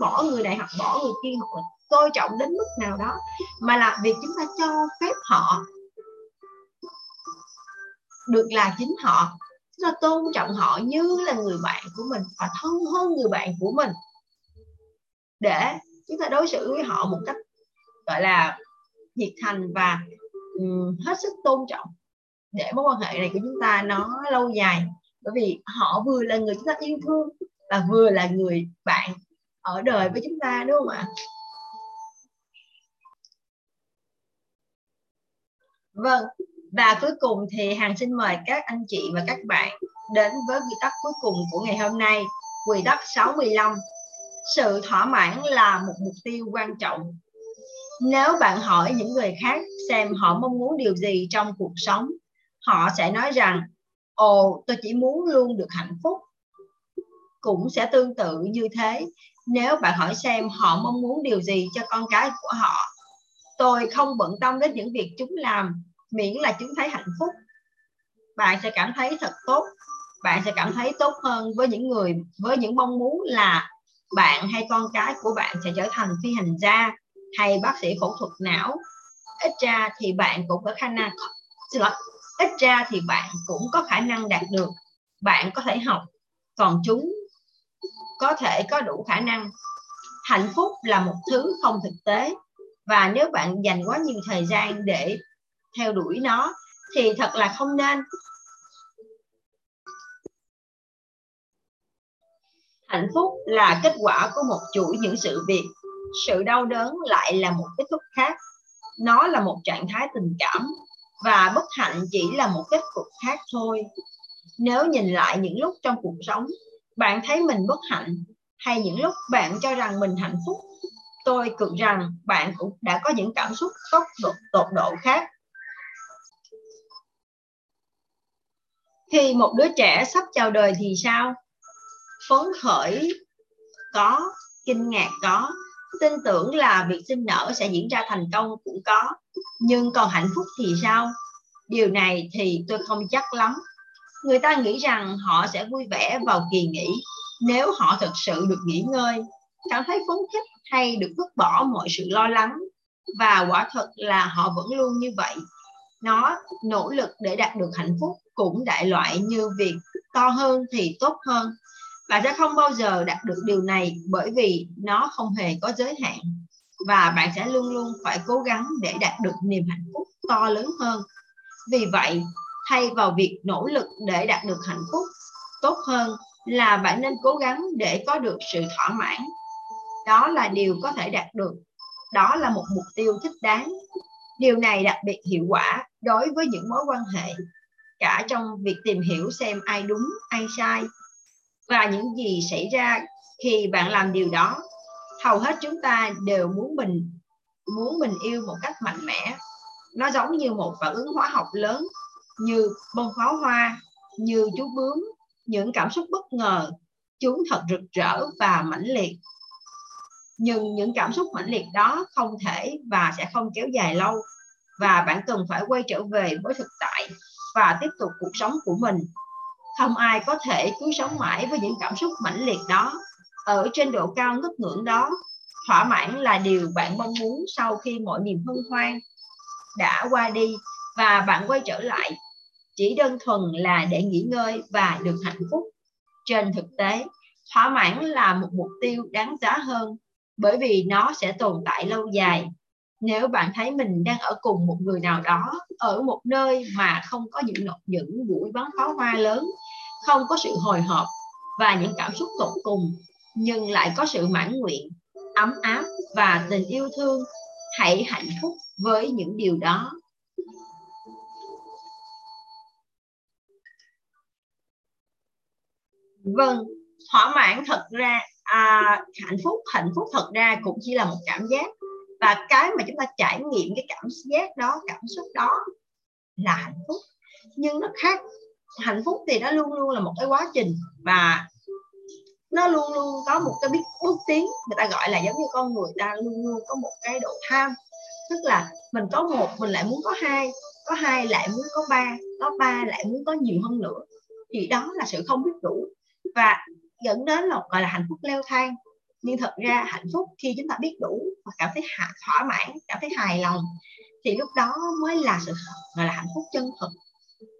bỏ người này hoặc bỏ người kia hoặc là coi trọng đến mức nào đó, mà là việc chúng ta cho phép họ được là chính họ. Chúng ta tôn trọng họ như là người bạn của mình và thân hơn người bạn của mình để chúng ta đối xử với họ một cách gọi là nhiệt thành và um, hết sức tôn trọng để mối quan hệ này của chúng ta nó lâu dài. Bởi vì họ vừa là người chúng ta yêu thương và vừa là người bạn ở đời với chúng ta đúng không ạ? Vâng và cuối cùng thì hàng xin mời các anh chị và các bạn đến với quy tắc cuối cùng của ngày hôm nay quy tắc 65 sự thỏa mãn là một mục tiêu quan trọng nếu bạn hỏi những người khác xem họ mong muốn điều gì trong cuộc sống, họ sẽ nói rằng, ồ, tôi chỉ muốn luôn được hạnh phúc. Cũng sẽ tương tự như thế. Nếu bạn hỏi xem họ mong muốn điều gì cho con cái của họ, tôi không bận tâm đến những việc chúng làm, miễn là chúng thấy hạnh phúc. Bạn sẽ cảm thấy thật tốt. Bạn sẽ cảm thấy tốt hơn với những người, với những mong muốn là bạn hay con cái của bạn sẽ trở thành phi hành gia hay bác sĩ phẫu thuật não? Ít ra thì bạn cũng có khả năng xin lỗi. Ít ra thì bạn cũng có khả năng đạt được. Bạn có thể học. Còn chúng có thể có đủ khả năng. Hạnh phúc là một thứ không thực tế. Và nếu bạn dành quá nhiều thời gian để theo đuổi nó, thì thật là không nên. Hạnh phúc là kết quả của một chuỗi những sự việc sự đau đớn lại là một kết thúc khác. Nó là một trạng thái tình cảm và bất hạnh chỉ là một kết cục khác thôi. Nếu nhìn lại những lúc trong cuộc sống bạn thấy mình bất hạnh hay những lúc bạn cho rằng mình hạnh phúc tôi cực rằng bạn cũng đã có những cảm xúc tốc độ, tột độ khác. Khi một đứa trẻ sắp chào đời thì sao? Phấn khởi có kinh ngạc có tin tưởng là việc sinh nở sẽ diễn ra thành công cũng có, nhưng còn hạnh phúc thì sao? Điều này thì tôi không chắc lắm. Người ta nghĩ rằng họ sẽ vui vẻ vào kỳ nghỉ nếu họ thực sự được nghỉ ngơi, cảm thấy phấn khích hay được vứt bỏ mọi sự lo lắng. Và quả thật là họ vẫn luôn như vậy. Nó nỗ lực để đạt được hạnh phúc cũng đại loại như việc to hơn thì tốt hơn bạn sẽ không bao giờ đạt được điều này bởi vì nó không hề có giới hạn. Và bạn sẽ luôn luôn phải cố gắng để đạt được niềm hạnh phúc to lớn hơn. Vì vậy, thay vào việc nỗ lực để đạt được hạnh phúc tốt hơn là bạn nên cố gắng để có được sự thỏa mãn. Đó là điều có thể đạt được. Đó là một mục tiêu thích đáng. Điều này đặc biệt hiệu quả đối với những mối quan hệ, cả trong việc tìm hiểu xem ai đúng, ai sai và những gì xảy ra khi bạn làm điều đó. Hầu hết chúng ta đều muốn mình muốn mình yêu một cách mạnh mẽ. Nó giống như một phản ứng hóa học lớn, như bông pháo hoa, như chú bướm. Những cảm xúc bất ngờ, chúng thật rực rỡ và mãnh liệt. Nhưng những cảm xúc mãnh liệt đó không thể và sẽ không kéo dài lâu. Và bạn cần phải quay trở về với thực tại và tiếp tục cuộc sống của mình không ai có thể cứ sống mãi với những cảm xúc mãnh liệt đó. Ở trên độ cao ngất ngưỡng đó, thỏa mãn là điều bạn mong muốn sau khi mọi niềm hân hoan đã qua đi và bạn quay trở lại. Chỉ đơn thuần là để nghỉ ngơi và được hạnh phúc. Trên thực tế, thỏa mãn là một mục tiêu đáng giá hơn bởi vì nó sẽ tồn tại lâu dài nếu bạn thấy mình đang ở cùng một người nào đó ở một nơi mà không có những những buổi bắn pháo hoa lớn không có sự hồi hộp và những cảm xúc tột cùng nhưng lại có sự mãn nguyện ấm áp và tình yêu thương hãy hạnh phúc với những điều đó. Vâng thỏa mãn thật ra à, hạnh phúc hạnh phúc thật ra cũng chỉ là một cảm giác và cái mà chúng ta trải nghiệm cái cảm giác đó, cảm xúc đó là hạnh phúc. Nhưng nó khác. Hạnh phúc thì nó luôn luôn là một cái quá trình và nó luôn luôn có một cái biết bước tiến. Người ta gọi là giống như con người ta luôn luôn có một cái độ tham. Tức là mình có một, mình lại muốn có hai có hai lại muốn có ba có ba lại muốn có nhiều hơn nữa. Thì đó là sự không biết đủ. Và dẫn đến là gọi là hạnh phúc leo thang nhưng thật ra hạnh phúc khi chúng ta biết đủ và cảm thấy hạ, thỏa mãn cảm thấy hài lòng thì lúc đó mới là sự gọi là hạnh phúc chân thực.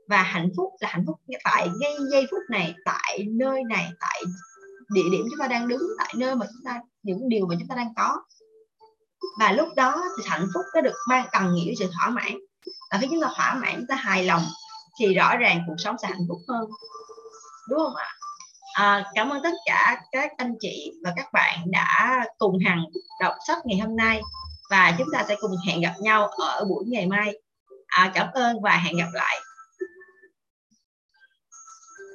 Và hạnh phúc là hạnh phúc tại ngay giây phút này tại nơi này tại địa điểm chúng ta đang đứng tại nơi mà chúng ta những điều mà chúng ta đang có. Và lúc đó thì hạnh phúc nó được mang cần nghĩa sự thỏa mãn. Và khi chúng ta thỏa mãn chúng ta hài lòng thì rõ ràng cuộc sống sẽ hạnh phúc hơn. Đúng không ạ? À, cảm ơn tất cả các anh chị và các bạn đã cùng hằng đọc sách ngày hôm nay. Và chúng ta sẽ cùng hẹn gặp nhau ở buổi ngày mai. À, cảm ơn và hẹn gặp lại.